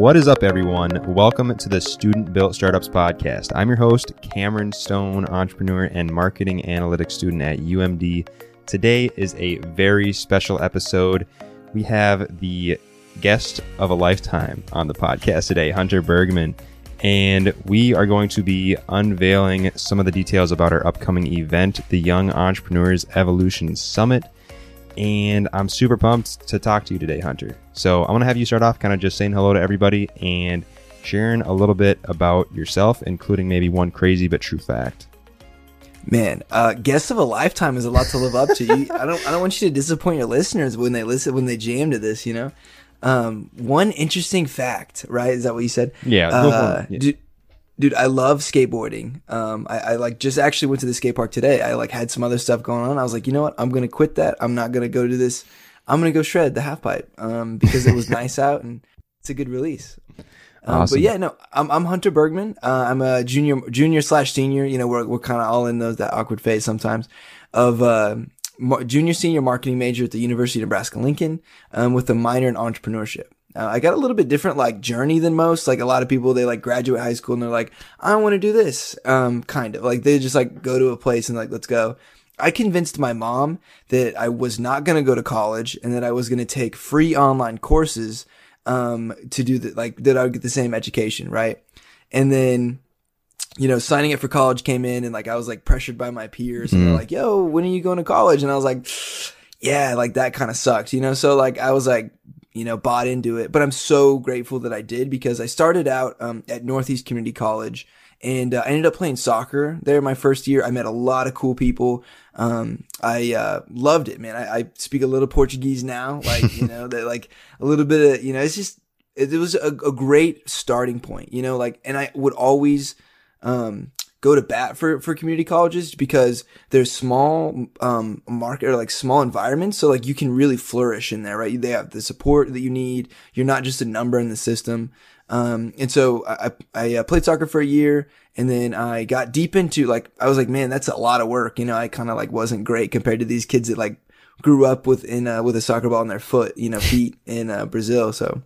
What is up, everyone? Welcome to the Student Built Startups Podcast. I'm your host, Cameron Stone, entrepreneur and marketing analytics student at UMD. Today is a very special episode. We have the guest of a lifetime on the podcast today, Hunter Bergman. And we are going to be unveiling some of the details about our upcoming event, the Young Entrepreneurs Evolution Summit and I'm super pumped to talk to you today, Hunter. So I'm gonna have you start off kind of just saying hello to everybody and sharing a little bit about yourself, including maybe one crazy but true fact. Man, uh, guest of a lifetime is a lot to live up to. You, I don't, I don't want you to disappoint your listeners when they listen, when they jam to this. You know, um, one interesting fact, right? Is that what you said? Yeah. Uh, yeah dude, I love skateboarding. Um, I, I, like just actually went to the skate park today. I like had some other stuff going on. I was like, you know what? I'm gonna quit that. I'm not gonna go to this. I'm gonna go shred the half pipe um, because it was nice out and it's a good release. Um, awesome. But yeah, no, I'm, I'm Hunter Bergman. Uh, I'm a junior, junior slash senior. You know, we're we're kind of all in those that awkward phase sometimes of uh, junior senior marketing major at the University of Nebraska Lincoln um, with a minor in entrepreneurship. Uh, I got a little bit different like journey than most. Like a lot of people, they like graduate high school and they're like, I want to do this. Um, kind of like they just like go to a place and like, let's go. I convinced my mom that I was not going to go to college and that I was going to take free online courses, um, to do that, like that I would get the same education. Right. And then, you know, signing up for college came in and like I was like pressured by my peers and they're mm. like, yo, when are you going to college? And I was like, yeah, like that kind of sucked, you know? So like I was like, you know, bought into it. But I'm so grateful that I did because I started out um, at Northeast Community College and uh, I ended up playing soccer there my first year. I met a lot of cool people. Um, I uh, loved it, man. I, I, speak a little Portuguese now, like you know, that like a little bit of you know, it's just it, it was a, a, great starting point, you know, like, and I would always um, go to bat for, for community colleges because they're small, um, market or like small environments. So like you can really flourish in there, right? They have the support that you need. You're not just a number in the system. Um, and so I, I uh, played soccer for a year and then I got deep into like, I was like, man, that's a lot of work. You know, I kind of like wasn't great compared to these kids that like grew up with in, uh, with a soccer ball in their foot, you know, feet in, uh, Brazil. So,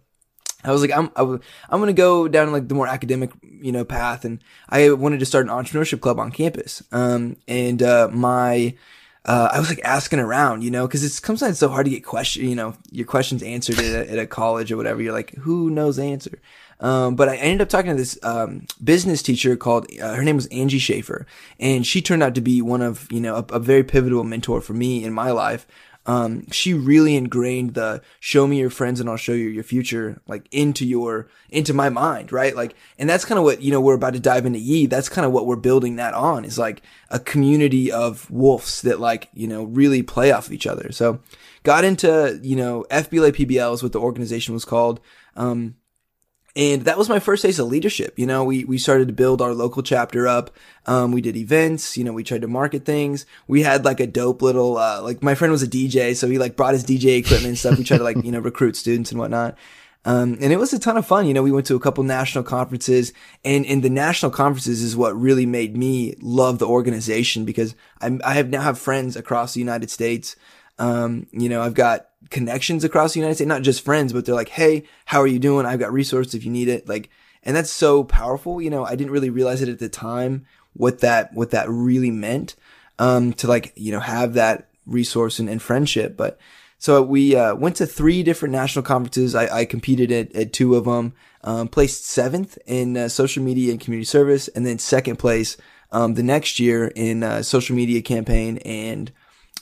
I was like, I'm, I am going to go down like the more academic, you know, path. And I wanted to start an entrepreneurship club on campus. Um, and, uh, my, uh, I was like asking around, you know, cause it's sometimes so hard to get question, you know, your questions answered at a, at a college or whatever. You're like, who knows the answer? Um, but I ended up talking to this, um, business teacher called, uh, her name was Angie Schaefer. And she turned out to be one of, you know, a, a very pivotal mentor for me in my life um, she really ingrained the show me your friends and I'll show you your future, like into your, into my mind, right? Like, and that's kind of what, you know, we're about to dive into Ye. That's kind of what we're building that on is like a community of wolves that like, you know, really play off of each other. So got into, you know, FBLA PBL is what the organization was called. Um, and that was my first taste of leadership. You know, we, we started to build our local chapter up. Um, we did events, you know, we tried to market things. We had like a dope little, uh, like my friend was a DJ. So he like brought his DJ equipment and stuff. We tried to like, you know, recruit students and whatnot. Um, and it was a ton of fun. You know, we went to a couple national conferences and, and the national conferences is what really made me love the organization because I'm, I have now have friends across the United States. Um, you know, I've got connections across the United States, not just friends, but they're like, Hey, how are you doing? I've got resources if you need it. Like, and that's so powerful. You know, I didn't really realize it at the time what that, what that really meant, um, to like, you know, have that resource and, and friendship. But so we, uh, went to three different national conferences. I, I competed at, at two of them, um, placed seventh in uh, social media and community service and then second place, um, the next year in, uh, social media campaign and,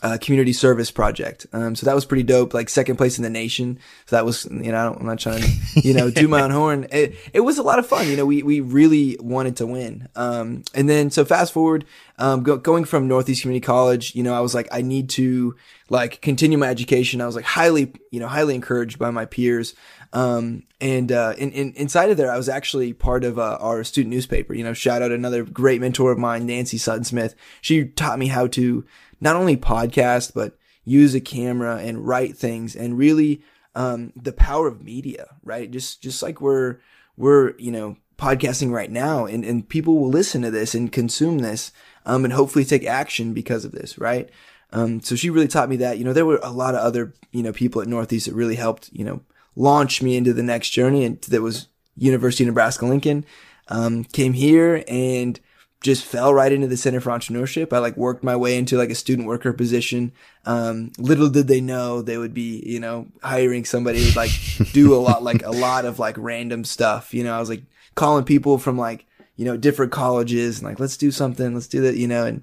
uh, community service project. Um, so that was pretty dope. Like second place in the nation. So that was, you know, I am not trying to, you know, do my own horn. It, it was a lot of fun. You know, we, we really wanted to win. Um, and then so fast forward, um, go, going from Northeast Community College, you know, I was like, I need to like continue my education. I was like highly, you know, highly encouraged by my peers. Um, and, uh, in, in, inside of there, I was actually part of, uh, our student newspaper, you know, shout out another great mentor of mine, Nancy Sutton Smith. She taught me how to not only podcast, but use a camera and write things and really, um, the power of media, right? Just, just like we're, we're, you know, podcasting right now and, and people will listen to this and consume this, um, and hopefully take action because of this, right? Um, so she really taught me that, you know, there were a lot of other, you know, people at Northeast that really helped, you know, launch me into the next journey and that was University of Nebraska Lincoln. Um, came here and just fell right into the Center for Entrepreneurship. I like worked my way into like a student worker position. Um, little did they know they would be, you know, hiring somebody like do a lot, like a lot of like random stuff. You know, I was like calling people from like, you know, different colleges and like, let's do something, let's do that, you know, and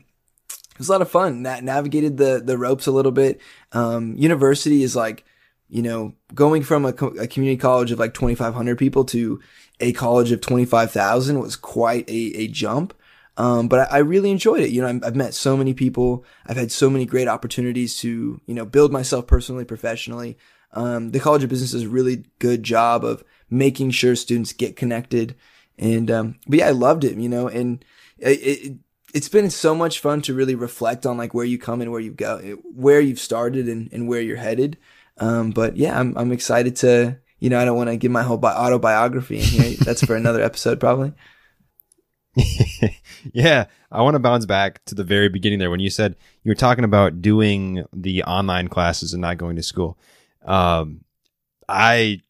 it was a lot of fun. That navigated the, the ropes a little bit. Um, university is like, you know, going from a, a community college of like 2,500 people to a college of 25,000 was quite a, a jump. Um, but I, I, really enjoyed it. You know, I've met so many people. I've had so many great opportunities to, you know, build myself personally, professionally. Um, the College of Business does a really good job of making sure students get connected. And, um, but yeah, I loved it, you know, and it, it, it's been so much fun to really reflect on like where you come and where you go, where you've started and, and where you're headed. Um, but yeah, I'm, I'm excited to, you know, I don't want to give my whole bi- autobiography in here. That's for another episode, probably. yeah, I want to bounce back to the very beginning there when you said you were talking about doing the online classes and not going to school. Um, I,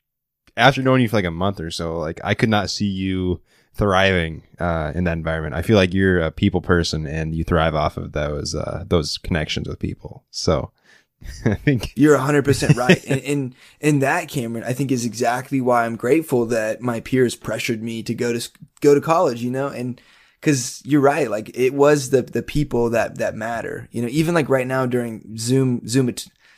after knowing you for like a month or so, like I could not see you thriving uh, in that environment. I feel like you're a people person and you thrive off of those uh, those connections with people. So I think you're 100% right. and, and, and that Cameron, I think is exactly why I'm grateful that my peers pressured me to go to, go to college, you know, and cause you're right. Like it was the, the people that, that matter, you know, even like right now during Zoom, Zoom,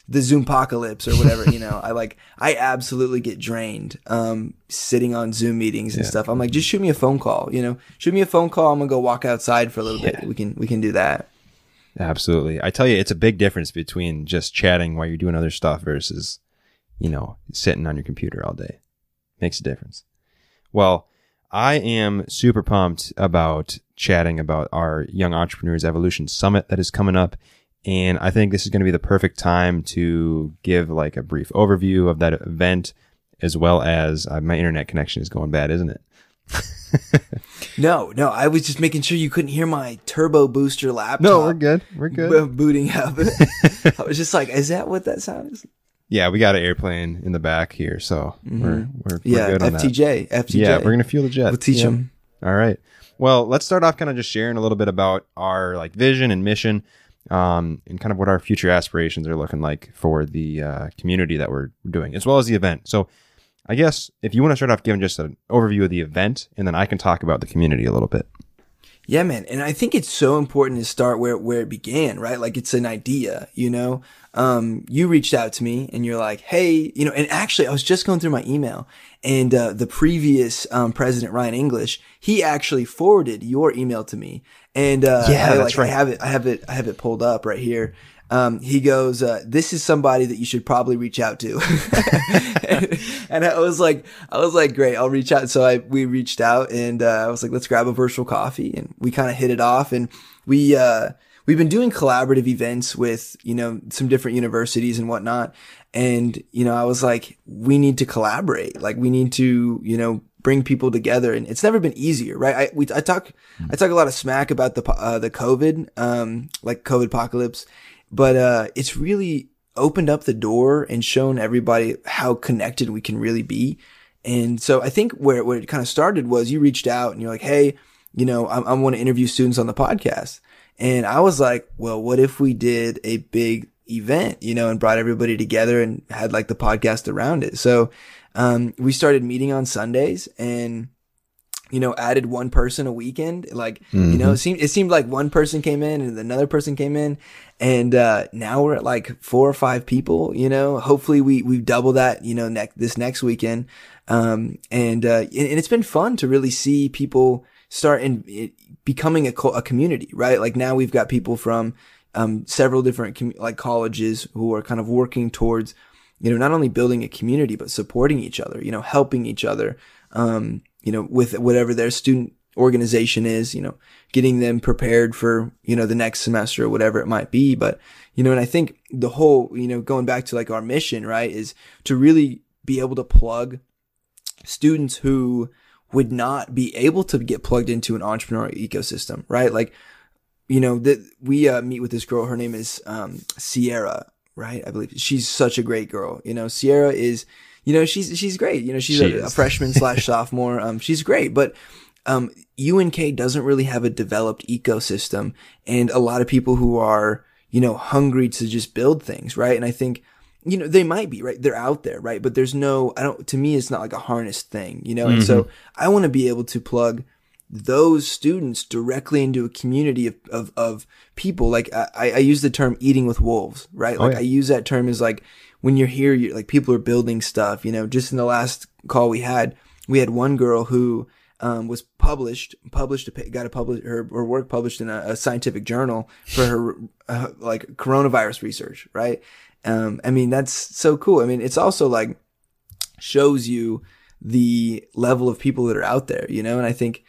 the Zoom apocalypse or whatever, you know, I like, I absolutely get drained, um, sitting on Zoom meetings and yeah. stuff. I'm like, just shoot me a phone call, you know, shoot me a phone call. I'm gonna go walk outside for a little yeah. bit. We can, we can do that. Absolutely. I tell you, it's a big difference between just chatting while you're doing other stuff versus, you know, sitting on your computer all day. Makes a difference. Well, I am super pumped about chatting about our Young Entrepreneurs Evolution Summit that is coming up. And I think this is going to be the perfect time to give like a brief overview of that event, as well as uh, my internet connection is going bad, isn't it? no, no, I was just making sure you couldn't hear my turbo booster laptop. No, we're good. We're good. booting up. I was just like, is that what that sound is? Yeah, we got an airplane in the back here, so mm-hmm. we're we're, yeah, we're good on FTJ, that. FTJ. Yeah, we're gonna fuel the jet. We'll teach yeah. them. All right. Well, let's start off kind of just sharing a little bit about our like vision and mission, um, and kind of what our future aspirations are looking like for the uh, community that we're doing, as well as the event. So, I guess if you want to start off giving just an overview of the event, and then I can talk about the community a little bit. Yeah, man. And I think it's so important to start where, where it began, right? Like it's an idea, you know? Um, you reached out to me and you're like, Hey, you know, and actually I was just going through my email and, uh, the previous, um, president, Ryan English, he actually forwarded your email to me. And, uh, yeah, I, that's like, right. I have it, I have it, I have it pulled up right here um, he goes, uh, this is somebody that you should probably reach out to. and, I was like, I was like, great, I'll reach out. So I, we reached out and, uh, I was like, let's grab a virtual coffee and we kind of hit it off and we, uh, we've been doing collaborative events with, you know, some different universities and whatnot. And, you know, I was like, we need to collaborate. Like we need to, you know, bring people together and it's never been easier, right? I, we, I talk, I talk a lot of smack about the, uh, the COVID, um, like COVID apocalypse but uh, it's really opened up the door and shown everybody how connected we can really be. And so I think where, where it kind of started was you reached out and you're like, Hey, you know, I, I want to interview students on the podcast. And I was like, well, what if we did a big event, you know, and brought everybody together and had like the podcast around it. So, um, we started meeting on Sundays and you know, added one person a weekend. Like, mm-hmm. you know, it mm-hmm. seemed, it seemed like one person came in and another person came in. And, uh, now we're at like four or five people, you know, hopefully we, we double that, you know, next, this next weekend. Um, and, uh, and, it's been fun to really see people start in it, becoming a, co- a community, right? Like now we've got people from, um, several different com- like colleges who are kind of working towards, you know, not only building a community, but supporting each other, you know, helping each other. Um, you know, with whatever their student organization is, you know, getting them prepared for, you know, the next semester or whatever it might be. But, you know, and I think the whole, you know, going back to like our mission, right, is to really be able to plug students who would not be able to get plugged into an entrepreneurial ecosystem, right? Like, you know, that we uh, meet with this girl. Her name is um, Sierra, right? I believe she's such a great girl. You know, Sierra is you know, she's she's great. You know, she's She a, a freshman slash sophomore. Um, she's great, but um, UNK doesn't really have a developed ecosystem, and a lot of people who are you know hungry to just build things, right? And I think you know they might be right. They're out there, right? But there's no. I don't. To me, it's not like a harnessed thing, you know. And so I want to be able to plug those students directly into a community of, of, of people. Like I, I use the term eating with wolves, right? Like yeah. I use that term as like when you're here, you're like people are building stuff, you know, just in the last call we had, we had one girl who, um, was published, published, a got a publish her, her work published in a, a scientific journal for her, uh, like coronavirus research, right? Um, I mean, that's so cool. I mean, it's also like shows you the level of people that are out there, you know, and I think,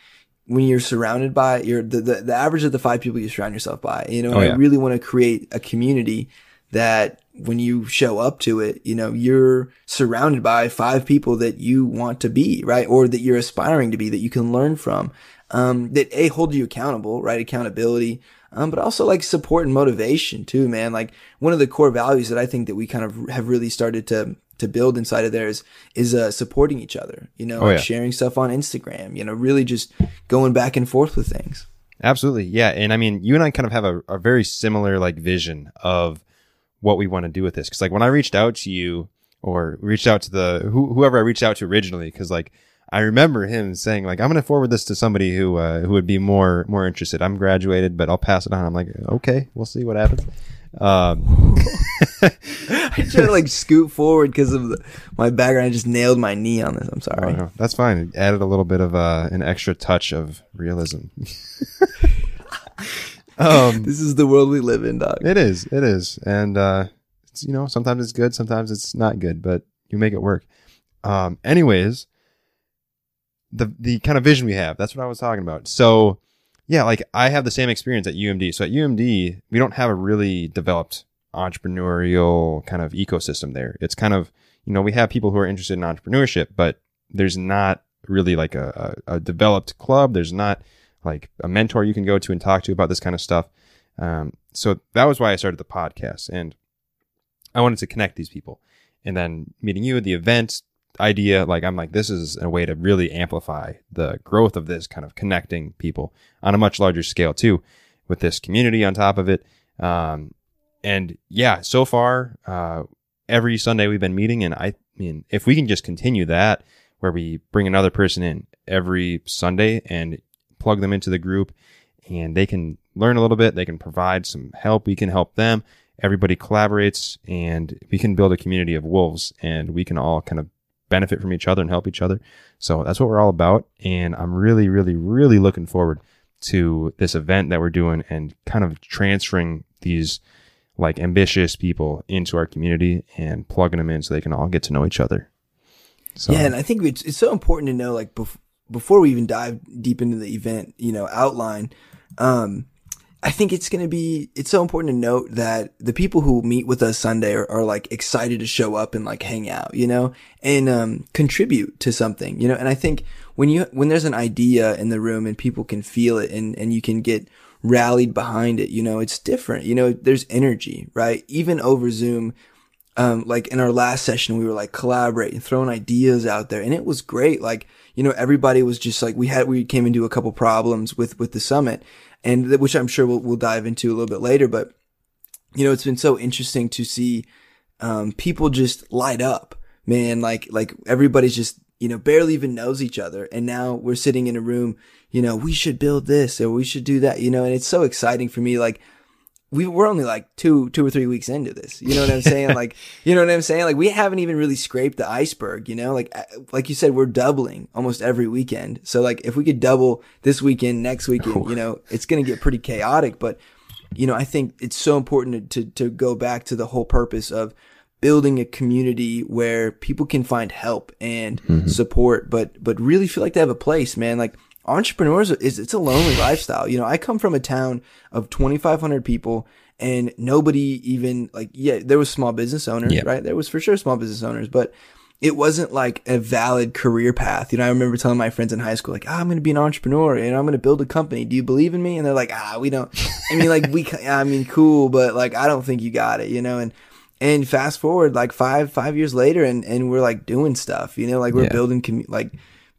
when you're surrounded by you're the, the, the average of the five people you surround yourself by you know Oh, yeah. i really want to create a community that when you show up to it you know you're surrounded by five people that you want to be right or that you're aspiring to be that you can learn from um, that a hold you accountable right accountability um, but also like support and motivation too man like one of the core values that i think that we kind of have really started to to build inside of there is is uh, supporting each other you know Oh, yeah. sharing stuff on instagram you know really just going back and forth with things Absolutely. Yeah. And I mean, you and I kind of have a, a very similar like vision of what we want to do with this. Cause like when I reached out to you or reached out to the, who, whoever I reached out to originally, cause like I remember him saying like, I'm going to forward this to somebody who, uh, who would be more, more interested. I'm graduated, but I'll pass it on. I'm like, okay, we'll see what happens. Um, i tried to like scoot forward because of the, my background i just nailed my knee on this i'm sorry don't know. That's fine. It added a little bit of, uh, an extra touch of realism. um, this is the world we live in dog It is. It is. And uh it's you know, sometimes it's good, sometimes it's not good, but you make it work. Um anyways, the the kind of vision we have, that's what I was talking about. So, yeah, like I have the same experience at UMD. So at UMD, we don't have a really developed entrepreneurial kind of ecosystem there. It's kind of, you know, we have people who are interested in entrepreneurship, but there's not really like a, a, a developed club. There's not like a mentor you can go to and talk to about this kind of stuff. Um, so that was why I started the podcast, and I wanted to connect these people. And then meeting you at the event idea, like I'm like, this is a way to really amplify the growth of this kind of connecting people on a much larger scale too, with this community on top of it. Um, and yeah, so far, uh, every Sunday we've been meeting, and I mean, if we can just continue that, where we bring another person in every Sunday and plug them into the group, and they can learn a little bit, they can provide some help, we can help them. Everybody collaborates, and we can build a community of wolves, and we can all kind of benefit from each other and help each other. So that's what we're all about, and I'm really, really, really looking forward to this event that we're doing and kind of transferring these like ambitious people into our community and plugging them in so they can all get to know each other. So Yeah, and I think it's, it's so important to know, like, bef- before we even dive deep into the event, you know, outline, um, I think it's going to be, it's so important to note that the people who meet with us Sunday are, are like excited to show up and like hang out, you know, and, um, contribute to something, you know, and I think when you, when there's an idea in the room and people can feel it and, and you can get rallied behind it, you know, it's different, you know, there's energy, right? Even over Zoom, um, like in our last session, we were like collaborating, throwing ideas out there, and it was great. Like, you know, everybody was just like, we had, we came into a couple problems with, with the summit, and which I'm sure we'll, we'll dive into a little bit later. But, you know, it's been so interesting to see, um, people just light up, man. Like, like everybody's just, you know, barely even knows each other. And now we're sitting in a room, you know, we should build this or we should do that, you know, and it's so exciting for me. Like, we we're only like two two or three weeks into this. You know what I'm saying? like you know what I'm saying? Like we haven't even really scraped the iceberg. You know, like uh, like you said, we're doubling almost every weekend. So like if we could double this weekend, next weekend, you know, it's gonna get pretty chaotic. But you know, I think it's so important to to, to go back to the whole purpose of building a community where people can find help and support, but but really feel like they have a place, man. Like entrepreneurs is it's a lonely lifestyle. You know, I come from a town of 2,500 people and nobody even like, yeah, there was small business owners, Yeah. right? There was for sure small business owners, but it wasn't like a valid career path. You know, I remember telling my friends in high school, like, ah, I'm going to be an entrepreneur and I'm going to build a company. Do you believe in me? And they're like, ah, we don't, I mean, like, we, I mean, cool, but like, I don't think you got it, you know? And, And fast forward like five five years later, and and we're like doing stuff. You know, like we're Yeah. building commu- like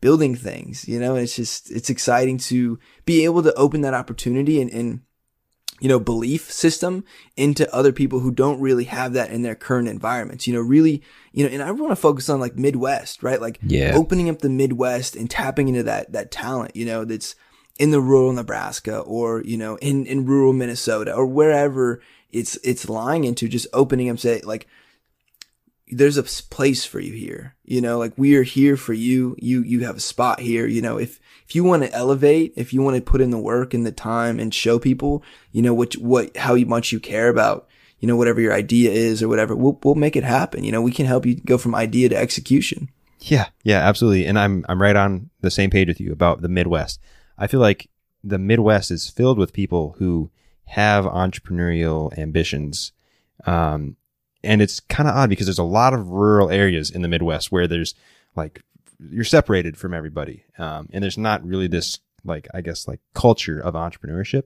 building things. You know, and it's just it's exciting to be able to open that opportunity and and you know, belief system into other people who don't really have that in their current environments. You know, really, you know, and I want to focus on like Midwest, right? Like Yeah. opening up the Midwest and tapping into that that talent, you know, that's in the rural Nebraska or, you know, in, in rural Minnesota or wherever it's it's lying into, just opening up say like there's a place for you here. You know, like we are here for you. You you have a spot here. You know, if if you want to elevate, if you want to put in the work and the time and show people, you know, what what how much you care about, you know, whatever your idea is or whatever, we'll we'll make it happen. You know, we can help you go from idea to execution. Yeah, yeah, absolutely. And I'm I'm right on the same page with you about the Midwest. I feel like the Midwest is filled with people who have entrepreneurial ambitions. Um, and it's kind of odd because there's a lot of rural areas in the Midwest where there's like you're separated from everybody. Um, and there's not really this like I guess like culture of entrepreneurship.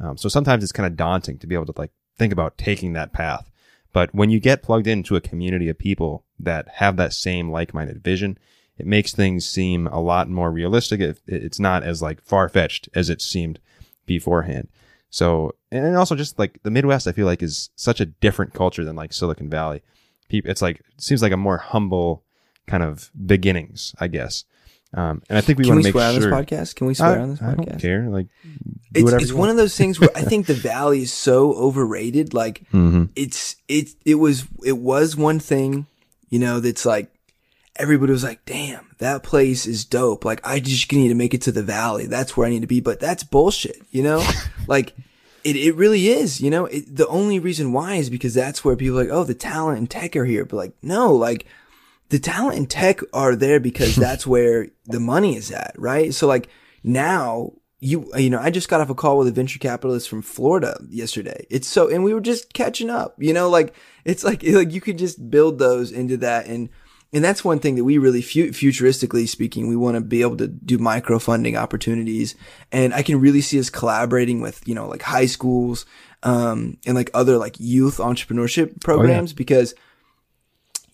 Um, so sometimes it's kind of daunting to be able to like think about taking that path. But when you get plugged into a community of people that have that same like-minded vision, it makes things seem a lot more realistic. It, it's not as like far-fetched as it seemed beforehand. So, and also just like the Midwest, I feel like is such a different culture than like Silicon Valley. People, it's like, it seems like a more humble kind of beginnings, I guess. Um, and I think we Can want we to make swear sure. on this podcast? Can we swear I, on this I podcast? don't care. Like, do It's, whatever it's one of those things where I think the valley is so overrated. Like Mhm. it's it it was it was one thing, you know, that's like everybody was like, "Damn, that place is dope." Like I just need to make it to the valley. That's where I need to be. But that's bullshit, you know? like it it really is, you know? It, the only reason why is because that's where people are like, "Oh, the talent and tech are here." But like, no, like the talent and tech are there because that's where the money is at, right? So like now you you know I just got off a call with a venture capitalist from Florida yesterday. It's so and we were just catching up, you know, like it's like like you could just build those into that and and that's one thing that we really fu- futuristically speaking we want to be able to do micro funding opportunities and I can really see us collaborating with you know like high schools um and like other like youth entrepreneurship programs because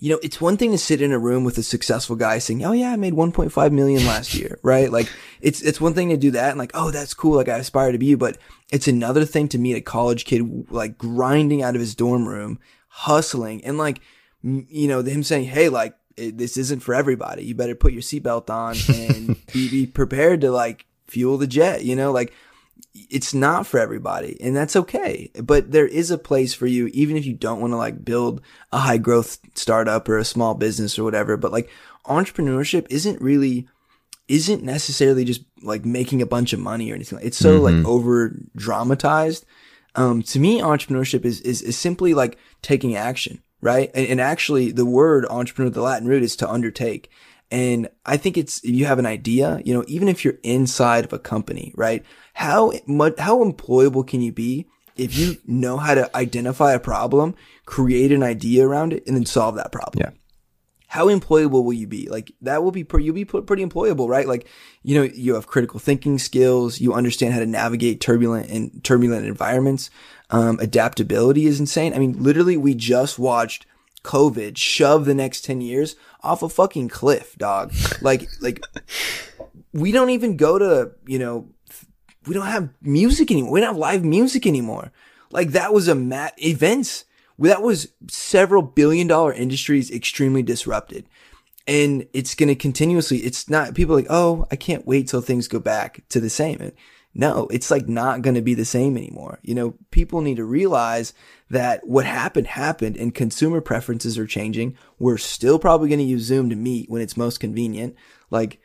you know, it's one thing to sit in a room with a successful guy saying, "Oh yeah, I made 1.5 million last year," right? Like it's it's one thing to do that and like, "Oh, that's cool, like I aspire to be you," but it's another thing to meet a college kid like grinding out of his dorm room, hustling and like m- you know, him saying, "Hey, like it, this isn't for everybody. You better put your seatbelt on and be, be prepared to like fuel the jet," you know, like it's not for everybody and that's okay. But there is a place for you even if you don't want to like build a high growth startup or a small business or whatever but like entrepreneurship isn't really isn't necessarily just like making a bunch of money or anything it's so like over dramatized um to me entrepreneurship is, is is simply like taking action right and, and actually the word entrepreneur the latin root is to undertake and I think it's, if you have an idea, you know, even if you're inside of a company, right? How much, how employable can you be if you know how to identify a problem, create an idea around it, and then solve that problem? Yeah. How employable will you be? Like that will be, pre- you'll be pre- pretty employable, right? Like, you know, you have critical thinking skills. You understand how to navigate turbulent and turbulent environments. Um, adaptability is insane. I mean, literally, we just watched COVID shove the next 10 years off a fucking cliff, dog. Like, like, we don't even go to, you know, we don't have music anymore. We don't have live music anymore. Like, that was a mat events. That was several billion dollar industries extremely disrupted. And it's going to continuously, it's not, people like, oh, I can't wait till things go back to the same. No, it's like not going to be the same anymore. You know, people need to realize that what happened happened and consumer preferences are changing. We're still probably going to use Zoom to meet when it's most convenient. Like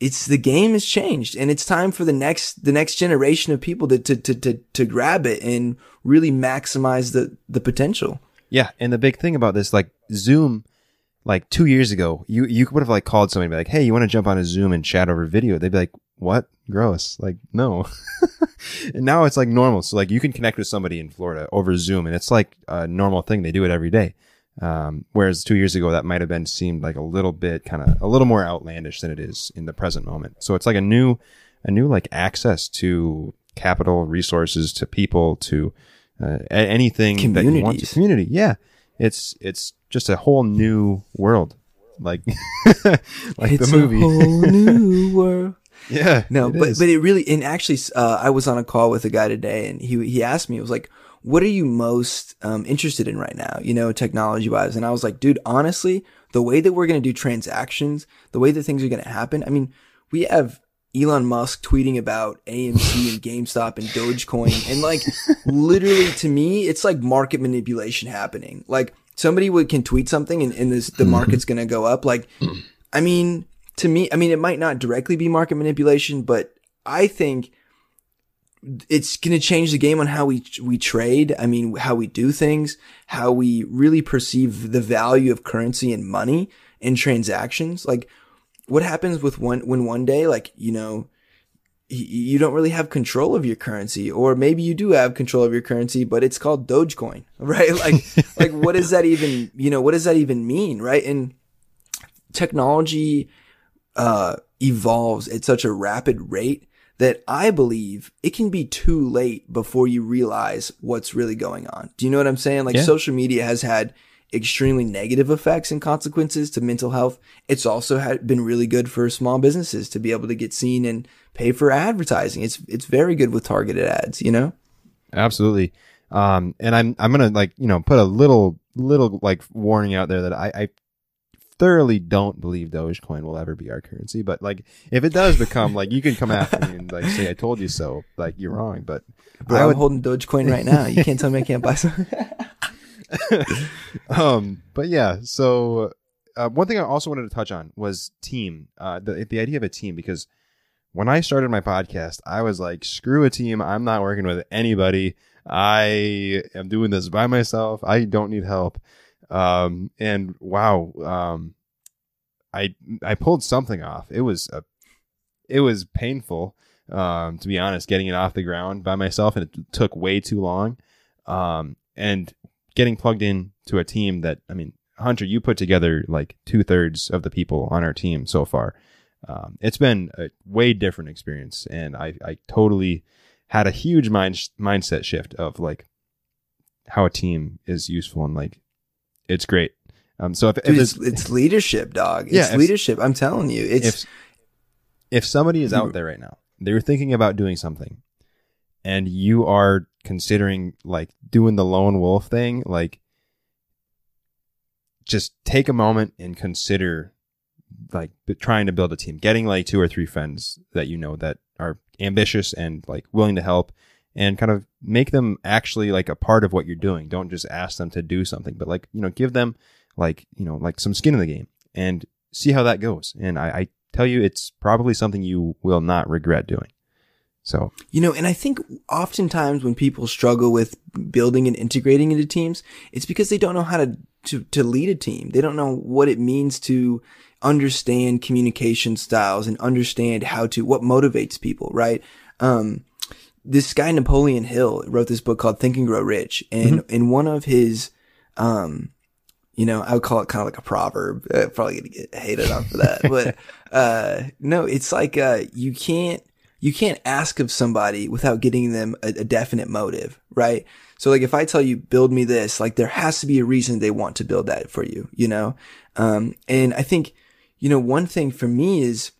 it's the game has changed and it's time for the next the next generation of people to to to to, to grab it and really maximize the the potential. Yeah, and the big thing about this, like Zoom, like two years ago, you you would have like called somebody and be like, "Hey, you want to jump on a Zoom and chat over video?" They'd be like, "What? Gross!" Like, no. and now it's like normal. So like, you can connect with somebody in Florida over Zoom, and it's like a normal thing. They do it every day. Um, whereas two years ago, that might have been seemed like a little bit kind of a little more outlandish than it is in the present moment. So it's like a new, a new like access to capital, resources, to people, to uh, anything that you want to community. Yeah. it's it's just a whole new world, like like it's the movie. a whole new world. yeah, No, but is. but it really and actually, uh, I was on a call with a guy today, and he he asked me, it was like, "What are you most um, interested in right now?" You know, technology wise, and I was like, "Dude, honestly, the way that we're gonna do transactions, the way that things are gonna happen. I mean, we have." Elon Musk tweeting about AMC and GameStop and Dogecoin and like literally to me it's like market manipulation happening. Like somebody would can tweet something and, and this the market's gonna go up. Like I mean, to me, I mean, it might not directly be market manipulation, but I think it's going to change the game on how we we trade. I mean, how we do things, how we really perceive the value of currency and money and transactions. Like, what happens with one when one day, like you know, you don't really have control of your currency, or maybe you do have control of your currency, but it's called Dogecoin, right? Like, like what does that even, you know, what does that even mean, right? And technology uh, evolves at such a rapid rate that I believe it can be too late before you realize what's really going on. Do you know what I'm saying? Like Yeah. social media has had extremely negative effects and consequences to mental health. It's also had been really good for small businesses to be able to get seen and pay for advertising. It's it's very good with targeted ads, you know? Absolutely. Um, and I'm I'm gonna like you know put a little little like warning out there that I, I thoroughly don't believe Dogecoin will ever be our currency. But like if it does become like you can come after me and like say I told you so. Like you're wrong. But Bro, I I'm would- holding Dogecoin right now. You can't tell me I can't buy some. um, but yeah. So uh, one thing I also wanted to touch on was team. Uh, the the idea of a team because when I started my podcast, I was like, screw a team. I'm not working with anybody. I am doing this by myself. I don't need help. Um, and wow, um, I I pulled something off. It was a, it was painful. Um, to be honest, getting it off the ground by myself, and it took way too long. Um, and getting plugged in to a team that I mean, Hunter, you put together like two thirds of the people on our team so far. Um, it's been a way different experience, and I, I totally had a huge mind mindset shift of like how a team is useful and like it's great. Um, so if, if, Dude, there's- it's, it's leadership, dog. It's Yeah, if- leadership. I'm telling you. It's if if somebody is out there right now, they're thinking about doing something, and you are considering like doing the lone wolf thing, like just take a moment and consider like trying to build a team, getting like two or three friends that you know that are ambitious and like willing to help and kind of make them actually like a part of what you're doing. Don't just ask them to do something, but like, you know, give them like, you know, like some skin in the game and see how that goes. And I, I tell you, it's probably something you will not regret doing. So You know, and I think oftentimes when people struggle with building and integrating into teams, it's because they don't know how to, to, to lead a team. They don't know what it means to understand communication styles and understand how to, what motivates people, right? Um, this guy, Napoleon Hill, wrote this book called Think and Grow Rich. And in one of his, um, you know, I would call it kind of like a proverb. Uh, probably gonna get hated on for that, but uh, no, it's like uh, you can't you can't ask of somebody without getting them a, a definite motive, right? So like if I tell you build me this, like there has to be a reason they want to build that for you, you know. Um, and I think you know one thing for me is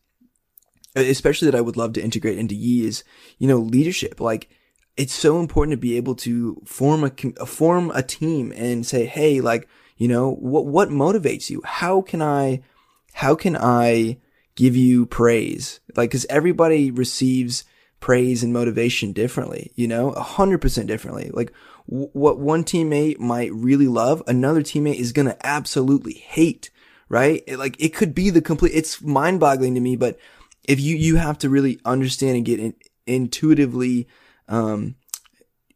especially that I would love to integrate into Yi is, you know, leadership. Like it's so important to be able to form a, form a team and say, Hey, like, you know, what, what motivates you? How can I, how can I give you praise? Like, cause everybody receives praise and motivation differently, you know, a hundred percent differently. Like what one teammate might really love, another teammate is going to absolutely hate, right? It, like it could be the complete, it's mind boggling to me, but if you you have to really understand and get in, intuitively um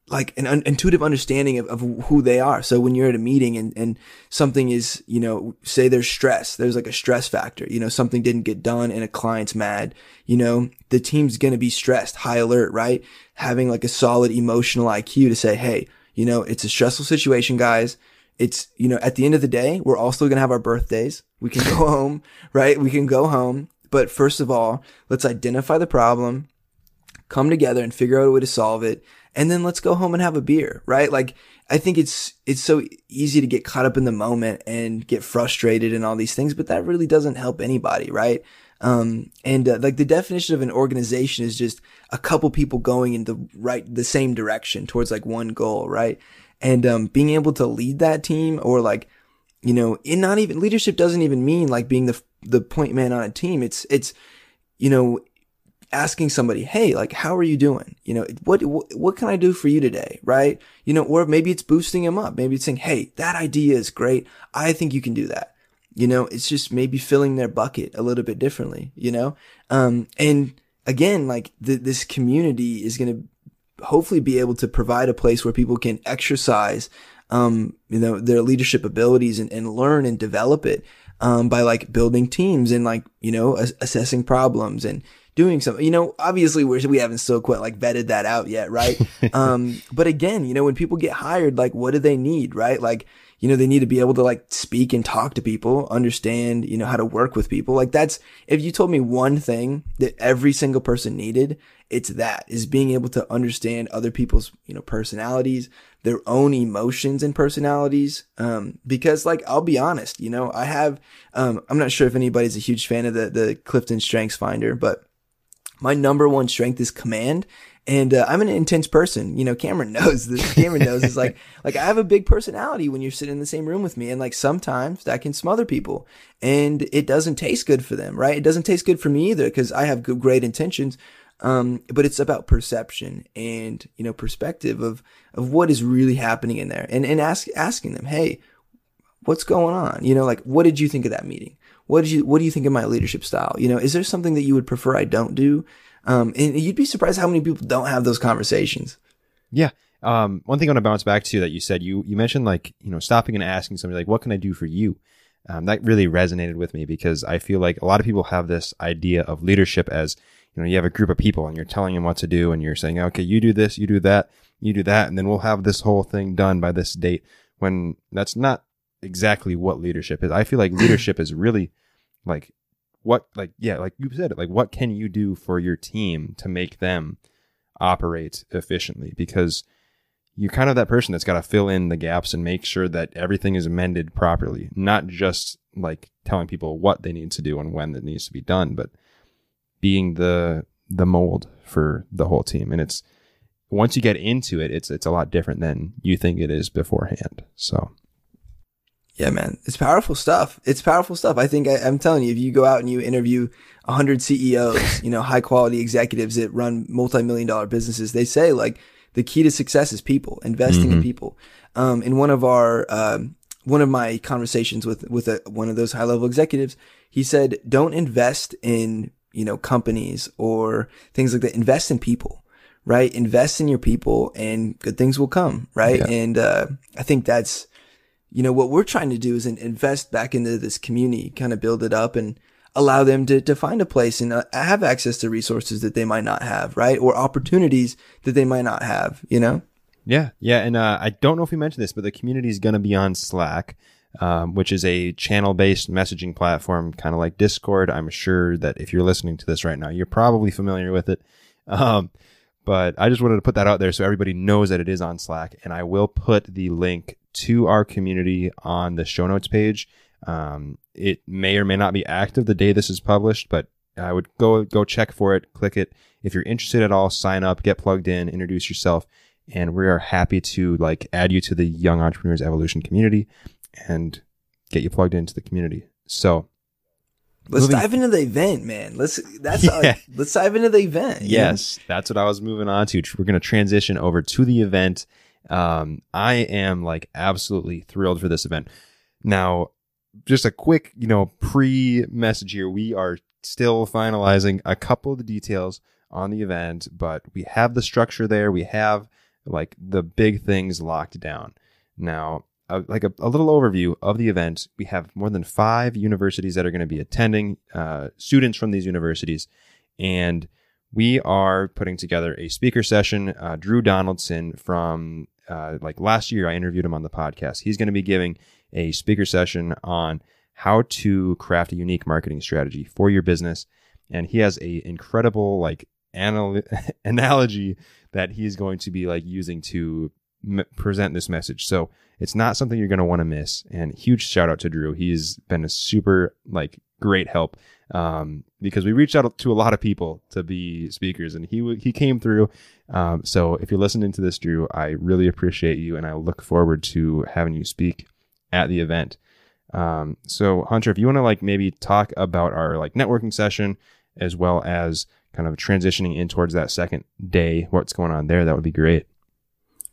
like an un- intuitive understanding of, of who they are. So when you're at a meeting and and something is you know say there's stress there's like a stress factor you know something didn't get done and a client's mad you know the team's going to be stressed high alert right? Having like a solid emotional IQ to say hey you know it's a stressful situation guys. It's you know at the end of the day we're also going to have our birthdays. We can go home right? We can go home but first of all, let's identify the problem, come together and figure out a way to solve it. and then let's go home and have a beer, right? Like, I think it's, it's so easy to get caught up in the moment and get frustrated and all these things, but that really doesn't help anybody, right? Um, and uh, like the definition of an organization is just a couple people going in the right, the same direction towards like one goal, right? And, um, being able to lead that team or like, you know, in not even leadership doesn't even mean like being the, the point man on a team. It's, it's, you know, asking somebody, Hey, like, how are you doing? You know, what, what, can I do for you today? Right. You know, or maybe it's boosting them up. Maybe it's saying, Hey, that idea is great. I think you can do that. You know, it's just maybe filling their bucket a little bit differently, you know? Um, and again, like th- this community is going to hopefully be able to provide a place where people can exercise, um, you know, their leadership abilities and, and learn and develop it, um, by like building teams and like, you know, as- assessing problems and, doing something. You know, obviously we're, we haven't still quite like vetted that out yet, right? um, but again, you know, when people get hired, like what do they need, right? Like, you know, they need to be able to like speak and talk to people, understand, you know, how to work with people. Like that's, if you told me one thing that every single person needed, it's that is being able to understand other people's, you know, personalities, their own emotions and personalities. Um, because like, I'll be honest, you know, I have, um, I'm not sure if anybody's a huge fan of the, the Clifton Strengths Finder, but my number one strength is command. And uh, I'm an intense person. You know, Cameron knows this. Cameron knows it's like, like I have a big personality when you're sitting in the same room with me. And like sometimes that can smother people and it doesn't taste good for them, right? It doesn't taste good for me either because I have good, great intentions. Um, but it's about perception and, you know, perspective of, of what is really happening in there and, and ask, asking them, Hey, what's going on? You know, like, what did you think of that meeting? What did you, what do you think of my leadership style? You know, is there something that you would prefer I don't do? Um, and you'd be surprised how many people don't have those conversations. Yeah. Um, one thing I want to bounce back to that you said, you, you mentioned like, you know, stopping and asking somebody like, what can I do for you? Um, that really resonated with me because I feel like a lot of people have this idea of leadership as, you know, you have a group of people and you're telling them what to do and you're saying, okay, you do this, you do that, you do that, and then we'll have this whole thing done by this date when that's not exactly what leadership is. I feel like leadership is really like what like yeah like you said it like what can you do for your team to make them operate efficiently? Because you're kind of that person that's got to fill in the gaps and make sure that everything is amended properly not just like telling people what they need to do and when that needs to be done but being the the mold for the whole team. And it's once you get into it it's it's a lot different than you think it is beforehand. So yeah, man, it's powerful stuff. It's powerful stuff. I think I, am telling you, if you go out and you interview 100 CEOs, you know, high quality executives that run multi-million dollar businesses, they say like the key to success is people, investing mm-hmm. in people. Um, in one of our, um, one of my conversations with, with a, one of those high level executives, he said, don't invest in, you know, companies or things like that. Invest in people right? Invest in your people and good things will come, right? Yeah. And, uh, I think that's, you know, what we're trying to do is invest back into this community, kind of build it up and allow them to, to find a place and uh, have access to resources that they might not have, right? Or opportunities that they might not have, you know? Yeah. Yeah. And uh, I don't know if we mentioned this, but the community is going to be on Slack. Um, which is a channel based messaging platform, kind of like Discord. I'm sure that if you're listening to this right now, you're probably familiar with it. Um, but I just wanted to put that out there so everybody knows that it is on Slack. And I will put the link to our community on the show notes page. Um, it may or may not be active the day this is published, but I would go go check for it, click it. If you're interested at all, sign up, get plugged in, introduce yourself, and we are happy to like add you to the Young Entrepreneurs Evolution community and get you plugged into the community. So let's moving, dive into the event, man. Let's that's yeah. let's dive into the event. Yes, know? that's what I was moving on to. We're going to transition over to the event um, I am like absolutely thrilled for this event. Now, just a quick, you know, pre message here. We are still finalizing a couple of the details on the event, but we have the structure there. We have like the big things locked down. Now, uh, like a, a, little overview of the event, we have more than five universities that are going to be attending, uh, students from these universities, and we are putting together a speaker session. Uh, Drew Donaldson from uh, like last year, I interviewed him on the podcast. He's going to be giving a speaker session on how to craft a unique marketing strategy for your business. And he has a incredible like anal- analogy that he's going to be like using to m- present this message. So it's not something you're going to want to miss. And huge shout out to Drew. He's been a super like great help um, because we reached out to a lot of people to be speakers, and he he came through. Um, so if you're listening to this, Drew, I really appreciate you, and I look forward to having you speak at the event. Um, so Hunter, if you want to like maybe talk about our like networking session as well as kind of transitioning in towards that second day, what's going on there, that would be great.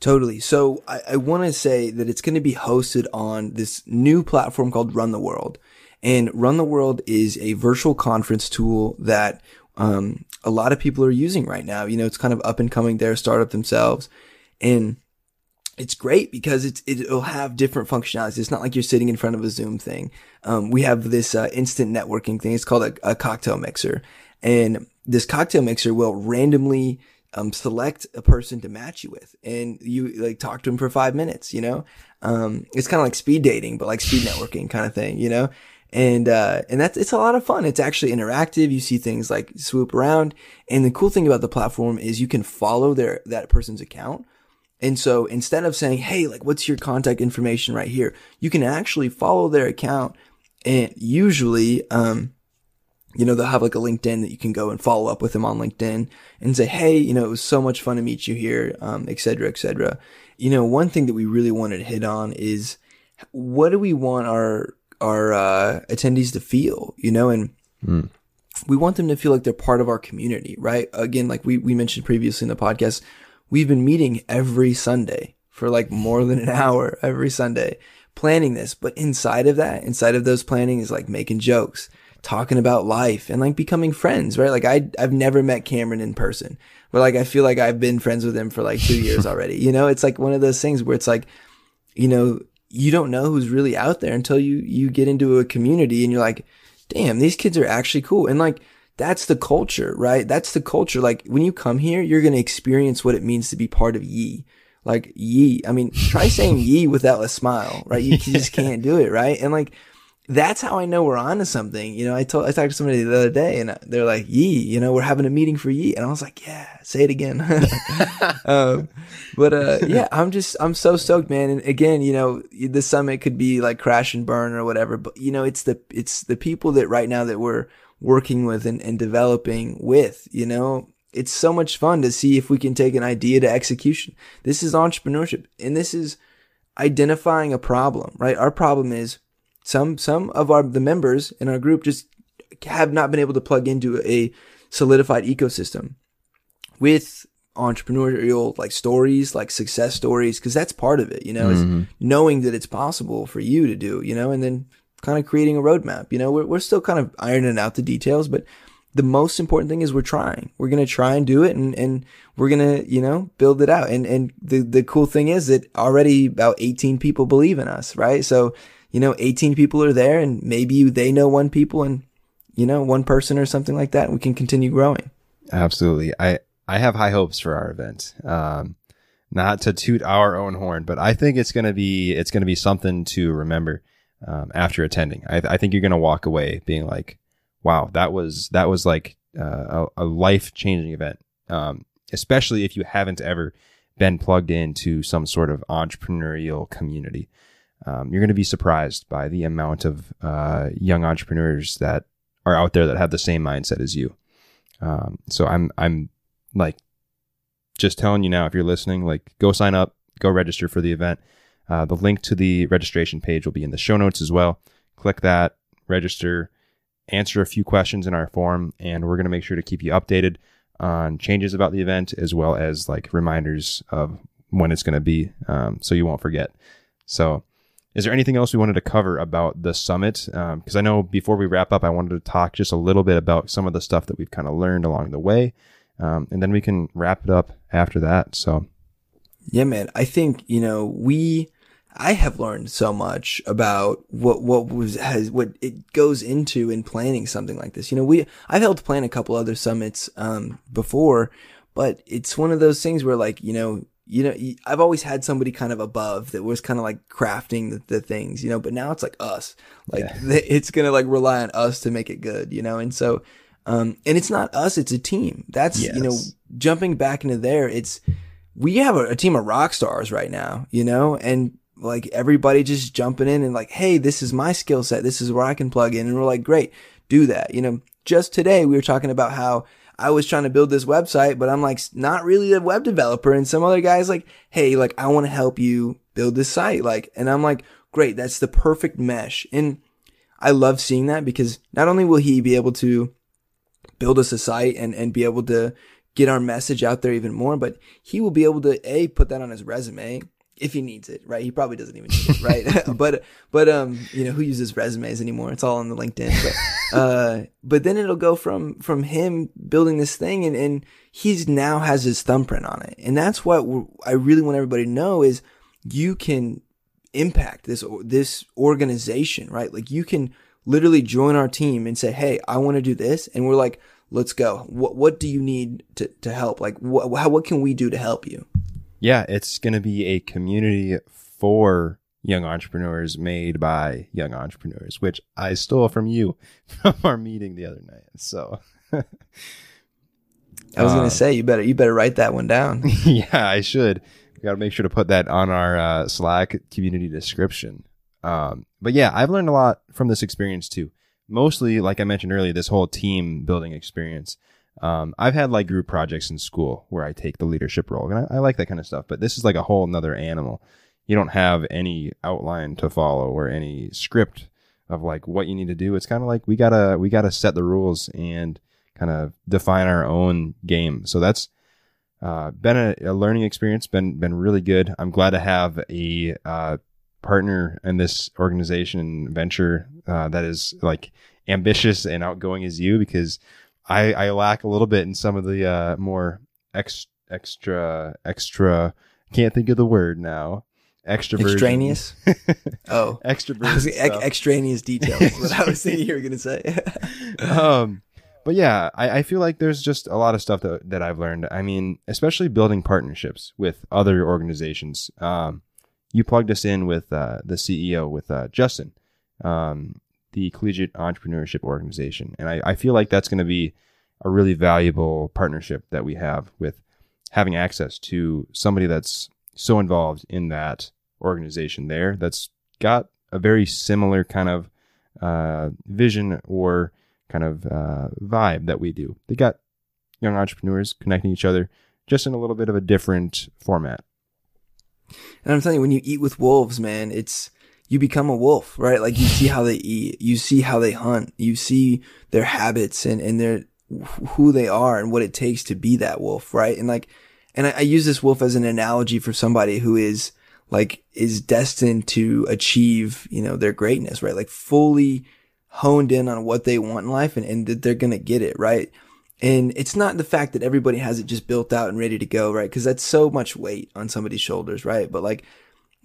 Totally. So I, I want to say that it's going to be hosted on this new platform called Run the World. And Run the World is a virtual conference tool that um, a lot of people are using right now. You know, it's kind of up and coming. They're startup themselves. And it's great because it's it'll have different functionalities. It's not like you're sitting in front of a Zoom thing. Um, we have this uh, instant networking thing. It's called a, a, cocktail mixer, and this cocktail mixer will randomly um, select a person to match you with, and you like talk to them for five minutes. You know, um, it's kind of like speed dating, but like speed networking kind of thing. You know, and uh, and that's it's a lot of fun. It's actually interactive. You see things like swoop around, and the cool thing about the platform is you can follow their that person's account. And so instead of saying, Hey, like, what's your contact information right here? You can actually follow their account and usually, um, you know, they'll have like a LinkedIn that you can go and follow up with them on LinkedIn and say, Hey, you know, it was so much fun to meet you here, um, et cetera, et cetera. You know, one thing that we really wanted to hit on is what do we want our, our, uh, attendees to feel, you know, and, mm. We want them to feel like they're part of our community, right? Again, like we, we mentioned previously in the podcast, we've been meeting every Sunday for like more than an hour every Sunday planning this. But inside of that, inside of those planning is like making jokes, talking about life and like becoming friends, right? Like I, I've never met Cameron in person, but like I feel like I've been friends with him for like two years already. You know, it's like one of those things where it's like, you know, you don't know who's really out there until you, you get into a community and you're like, damn, these kids are actually cool. And like, that's the culture, right? That's the culture. Like when you come here, you're going to experience what it means to be part of ye. Like ye. I mean, try saying ye without a smile, right? You just can't do it, right? And like, that's how I know we're on to something. You know, I told, I talked to somebody the other day and they're like, ye, you know, we're having a meeting for ye. And I was like, yeah, say it again. um, but, uh, yeah, I'm just, I'm so stoked, man. And again, you know, the summit could be like crash and burn or whatever, but you know, it's the, it's the people that right now that we're, working with and, and developing with, you know, it's so much fun to see if we can take an idea to execution. This is entrepreneurship and this is identifying a problem, right? Our problem is some, some of our, the members in our group just have not been able to plug into a solidified ecosystem with entrepreneurial like stories, like success stories, because that's part of it, you know, mm-hmm. is knowing that it's possible for you to do, you know, and then kind of creating a roadmap. You know, we're, we're still kind of ironing out the details, but the most important thing is we're trying. We're going to try and do it and, and we're going to, you know, build it out. And, and the, the cool thing is that already about 18 people believe in us, right? So, you know, 18 people are there and maybe they know one people and, you know, one person or something like that. And we can continue growing. Absolutely. I, I have high hopes for our event. Um, not to toot our own horn, but I think it's going to be, it's going to be something to remember um, after attending. I, I think you're going to walk away being like, wow, that was, that was like uh, a, a life changing event. Um, especially if you haven't ever been plugged into some sort of entrepreneurial community. Um, you're going to be surprised by the amount of uh, young entrepreneurs that are out there that have the same mindset as you. Um, so I'm I'm like just telling you now, if you're listening, like go sign up, go register for the event. Uh, the link to the registration page will be in the show notes as well. Click that, register, answer a few questions in our form, and we're going to make sure to keep you updated on changes about the event as well as like reminders of when it's going to be um, so you won't forget. So, is there anything else we wanted to cover about the summit? Because um, I know before we wrap up, I wanted to talk just a little bit about some of the stuff that we've kind of learned along the way. Um, and then we can wrap it up after that. So, yeah, man, I think, you know, we I have learned so much about what what was has what it goes into in planning something like this. You know, we I've helped plan a couple other summits um, before, but it's one of those things where like you know you know I've always had somebody kind of above that was kind of like crafting the, the things, you know. But now it's like us, like yeah. it's gonna like rely on us to make it good, you know. And so Um, and it's not us, it's a team. That's, Yes. you know, jumping back into there, it's, we have a, a team of rock stars right now, you know, and like everybody just jumping in and like, Hey, this is my skill set. This is where I can plug in. And we're like, great, do that. You know, just today we were talking about how I was trying to build this website, but I'm like not really a web developer. And some other guys like, Hey, like I want to help you build this site. Like, and I'm like, great. That's the perfect mesh. And I love seeing that because not only will he be able to build us a site and, and be able to get our message out there even more, but he will be able to a put that on his resume if he needs it, right? He probably doesn't even need it, right? but but um, you know, who uses resumes anymore? It's all on the LinkedIn. But uh, but then it'll go from from him building this thing, and and he's now has his thumbprint on it, and that's what I really want everybody to know is you can impact this this organization, right? Like you can literally join our team and say, "Hey, I want to do this," and we're like, "Let's go. What what do you need to to help? Like what how what can we do to help you?" Yeah, it's going to be a community for young entrepreneurs made by young entrepreneurs, which I stole from you from our meeting the other night. So, I was Uh, gonna say you better you better write that one down. yeah, I should. We got to make sure to put that on our uh, Slack community description. Um, but yeah, I've learned a lot from this experience too. Mostly, like I mentioned earlier, this whole team building experience. Um, I've had like group projects in school where I take the leadership role, and I, I like that kind of stuff. But this is like a whole nother animal. You don't have any outline to follow or any script of like what you need to do. It's kind of like we gotta we gotta set the rules and kind of define our own game. So that's uh, been a, a learning experience. Been been really good. I'm glad to have a uh, partner in this organization venture uh, that is like ambitious and outgoing as you because I, I lack a little bit in some of the uh, more ex, extra extra. Can't think of the word now. Extroversion. Extraneous. Oh, I was, Extroversion. ex- stuff. extraneous details. what I was thinking you were gonna say. um, but yeah, I, I feel like there's just a lot of stuff that, that I've learned. I mean, especially building partnerships with other organizations. Um, you plugged us in with uh, the CEO, with uh, Justin, um, the Collegiate Entrepreneurship Organization. And I, I feel like that's going to be a really valuable partnership that we have with having access to somebody that's so involved in that organization there that's got a very similar kind of uh, vision or kind of uh, vibe that we do. They got young entrepreneurs connecting each other just in a little bit of a different format. And I'm telling you, when you eat with wolves, man, it's you become a wolf, right? Like you see how they eat, you see how they hunt, you see their habits and and their who they are and what it takes to be that wolf, right? And like, and I, I use this wolf as an analogy for somebody who is like is destined to achieve, you know, their greatness, right? Like fully honed in on what they want in life and, and that they're gonna get it, right? And it's not the fact that everybody has it just built out and ready to go, right? Because that's so much weight on somebody's shoulders, right? But like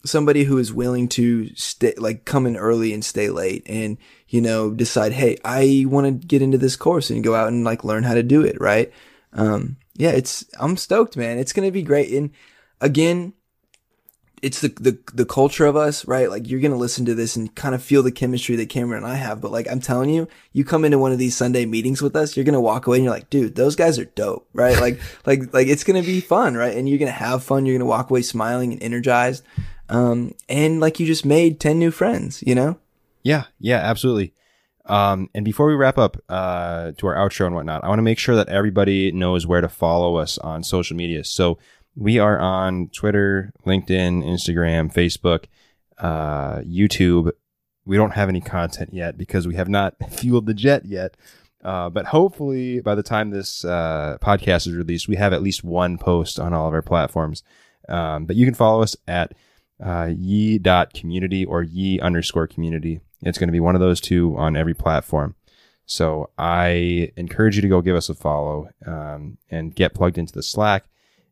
somebody who is willing to stay, like come in early and stay late and, you know, decide, hey, I want to get into this course and go out and like learn how to do it, right? Um, yeah, it's, I'm stoked, man. It's going to be great. And again, it's the, the the culture of us, right? Like you're gonna listen to this and kind of feel the chemistry that Cameron and I have. But like I'm telling you, you come into one of these Sunday meetings with us, you're gonna walk away and you're like, dude, those guys are dope, right? like like like it's gonna be fun, right? And you're gonna have fun. You're gonna walk away smiling and energized. Um, and like you just made ten new friends, you know? Yeah, yeah, absolutely. Um, and before we wrap up uh, to our outro and whatnot, I want to make sure that everybody knows where to follow us on social media. So we are on Twitter, LinkedIn, Instagram, Facebook, uh, YouTube. We don't have any content yet because we have not fueled the jet yet. Uh, but hopefully, by the time this uh, podcast is released, we have at least one post on all of our platforms. Um, but you can follow us at uh, community or ye underscore community. It's going to be one of those two on every platform. So I encourage you to go give us a follow um, and get plugged into the Slack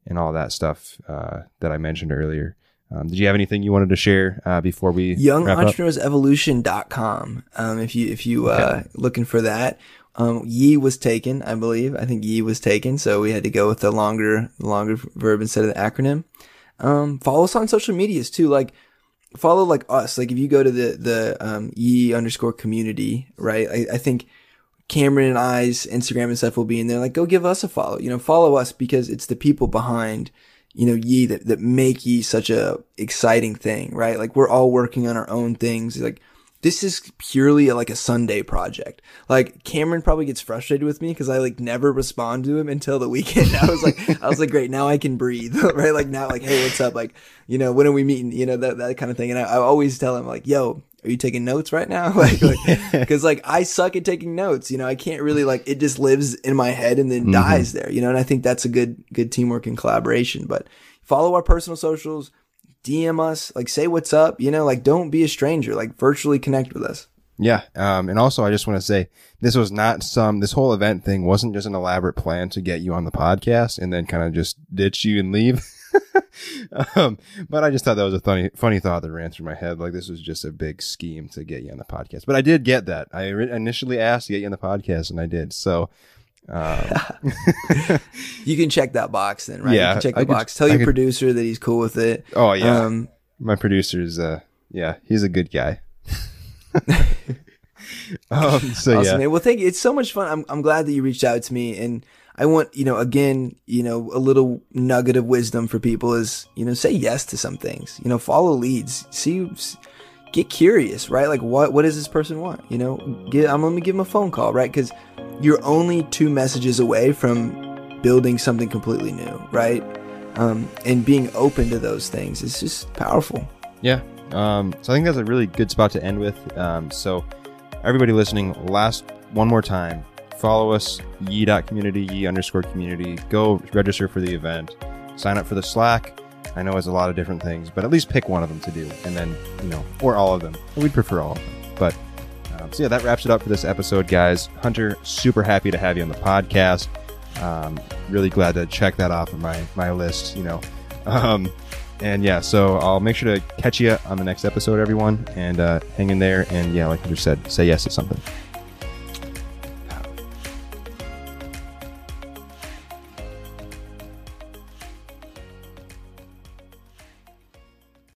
and all that stuff uh, that I mentioned earlier. Um, did you have anything you wanted to share uh, before we? YoungEntrepreneursEvolution.com. Um, if you, if you, uh, looking for that, um, Ye was taken, I believe. I think Ye was taken. So we had to go with the longer, longer verb instead of the acronym. Um, follow us on social medias too. Like, follow like us. Like if you go to the, the, um, Ye underscore community, right? I, I think Cameron and I's Instagram and stuff will be in there. Like, go give us a follow. You know, follow us because it's the people behind, you know, ye that, that make ye such a exciting thing, right? Like, we're all working on our own things. Like, this is purely like a Sunday project. Like Cameron probably gets frustrated with me because I like never respond to him until the weekend. I was like, I was like, great, now I can breathe, right? Like now, like, hey, what's up? Like, you know, when are we meeting? You know, that that kind of thing. And I, I always tell him like, yo, are you taking notes right now? like, because like, like, I suck at taking notes. You know, I can't really like it just lives in my head and then mm-hmm. dies there. You know, and I think that's a good good teamwork and collaboration. But follow our personal socials DM us, like say what's up, you know, like don't be a stranger, like virtually connect with us. Yeah. Um, and also I just want to say this was not some, this whole event thing wasn't just an elaborate plan to get you on the podcast and then kind of just ditch you and leave. um, but I just thought that was a funny, funny thought that ran through my head. Like this was just a big scheme to get you on the podcast. But I did get that. I initially asked to get you on the podcast and I did. So, um, you can check that box then, right? Yeah, you can check the I box. Could, Tell your could, producer that he's cool with it. Oh yeah, um, my producer's uh, yeah, he's a good guy. um, so awesome, yeah. Man. Well, thank you. It's so much fun. I'm I'm glad that you reached out to me, and I want you know again, you know, a little nugget of wisdom for people is you know say yes to some things. You know, follow leads. See get curious, right? Like what what does this person want? You know, get I'm gonna give him a phone call, right? Because you're only two messages away from building something completely new, right? Um, and being open to those things is just powerful. Yeah. Um, so I think that's a really good spot to end with. Um, so everybody listening, last one more time, follow us ye.community, ye underscore community. Go register for the event. Sign up for the Slack I know it's a lot of different things, but at least pick one of them to do, and then you know, or all of them. We'd prefer all of them, but um, so yeah, that wraps it up for this episode, guys. Hunter, super happy to have you on the podcast. Um, really glad to check that off of my my list. You know, um, and yeah, so I'll make sure to catch you on the next episode, everyone, and uh, hang in there. And yeah, like Hunter said, say yes to something.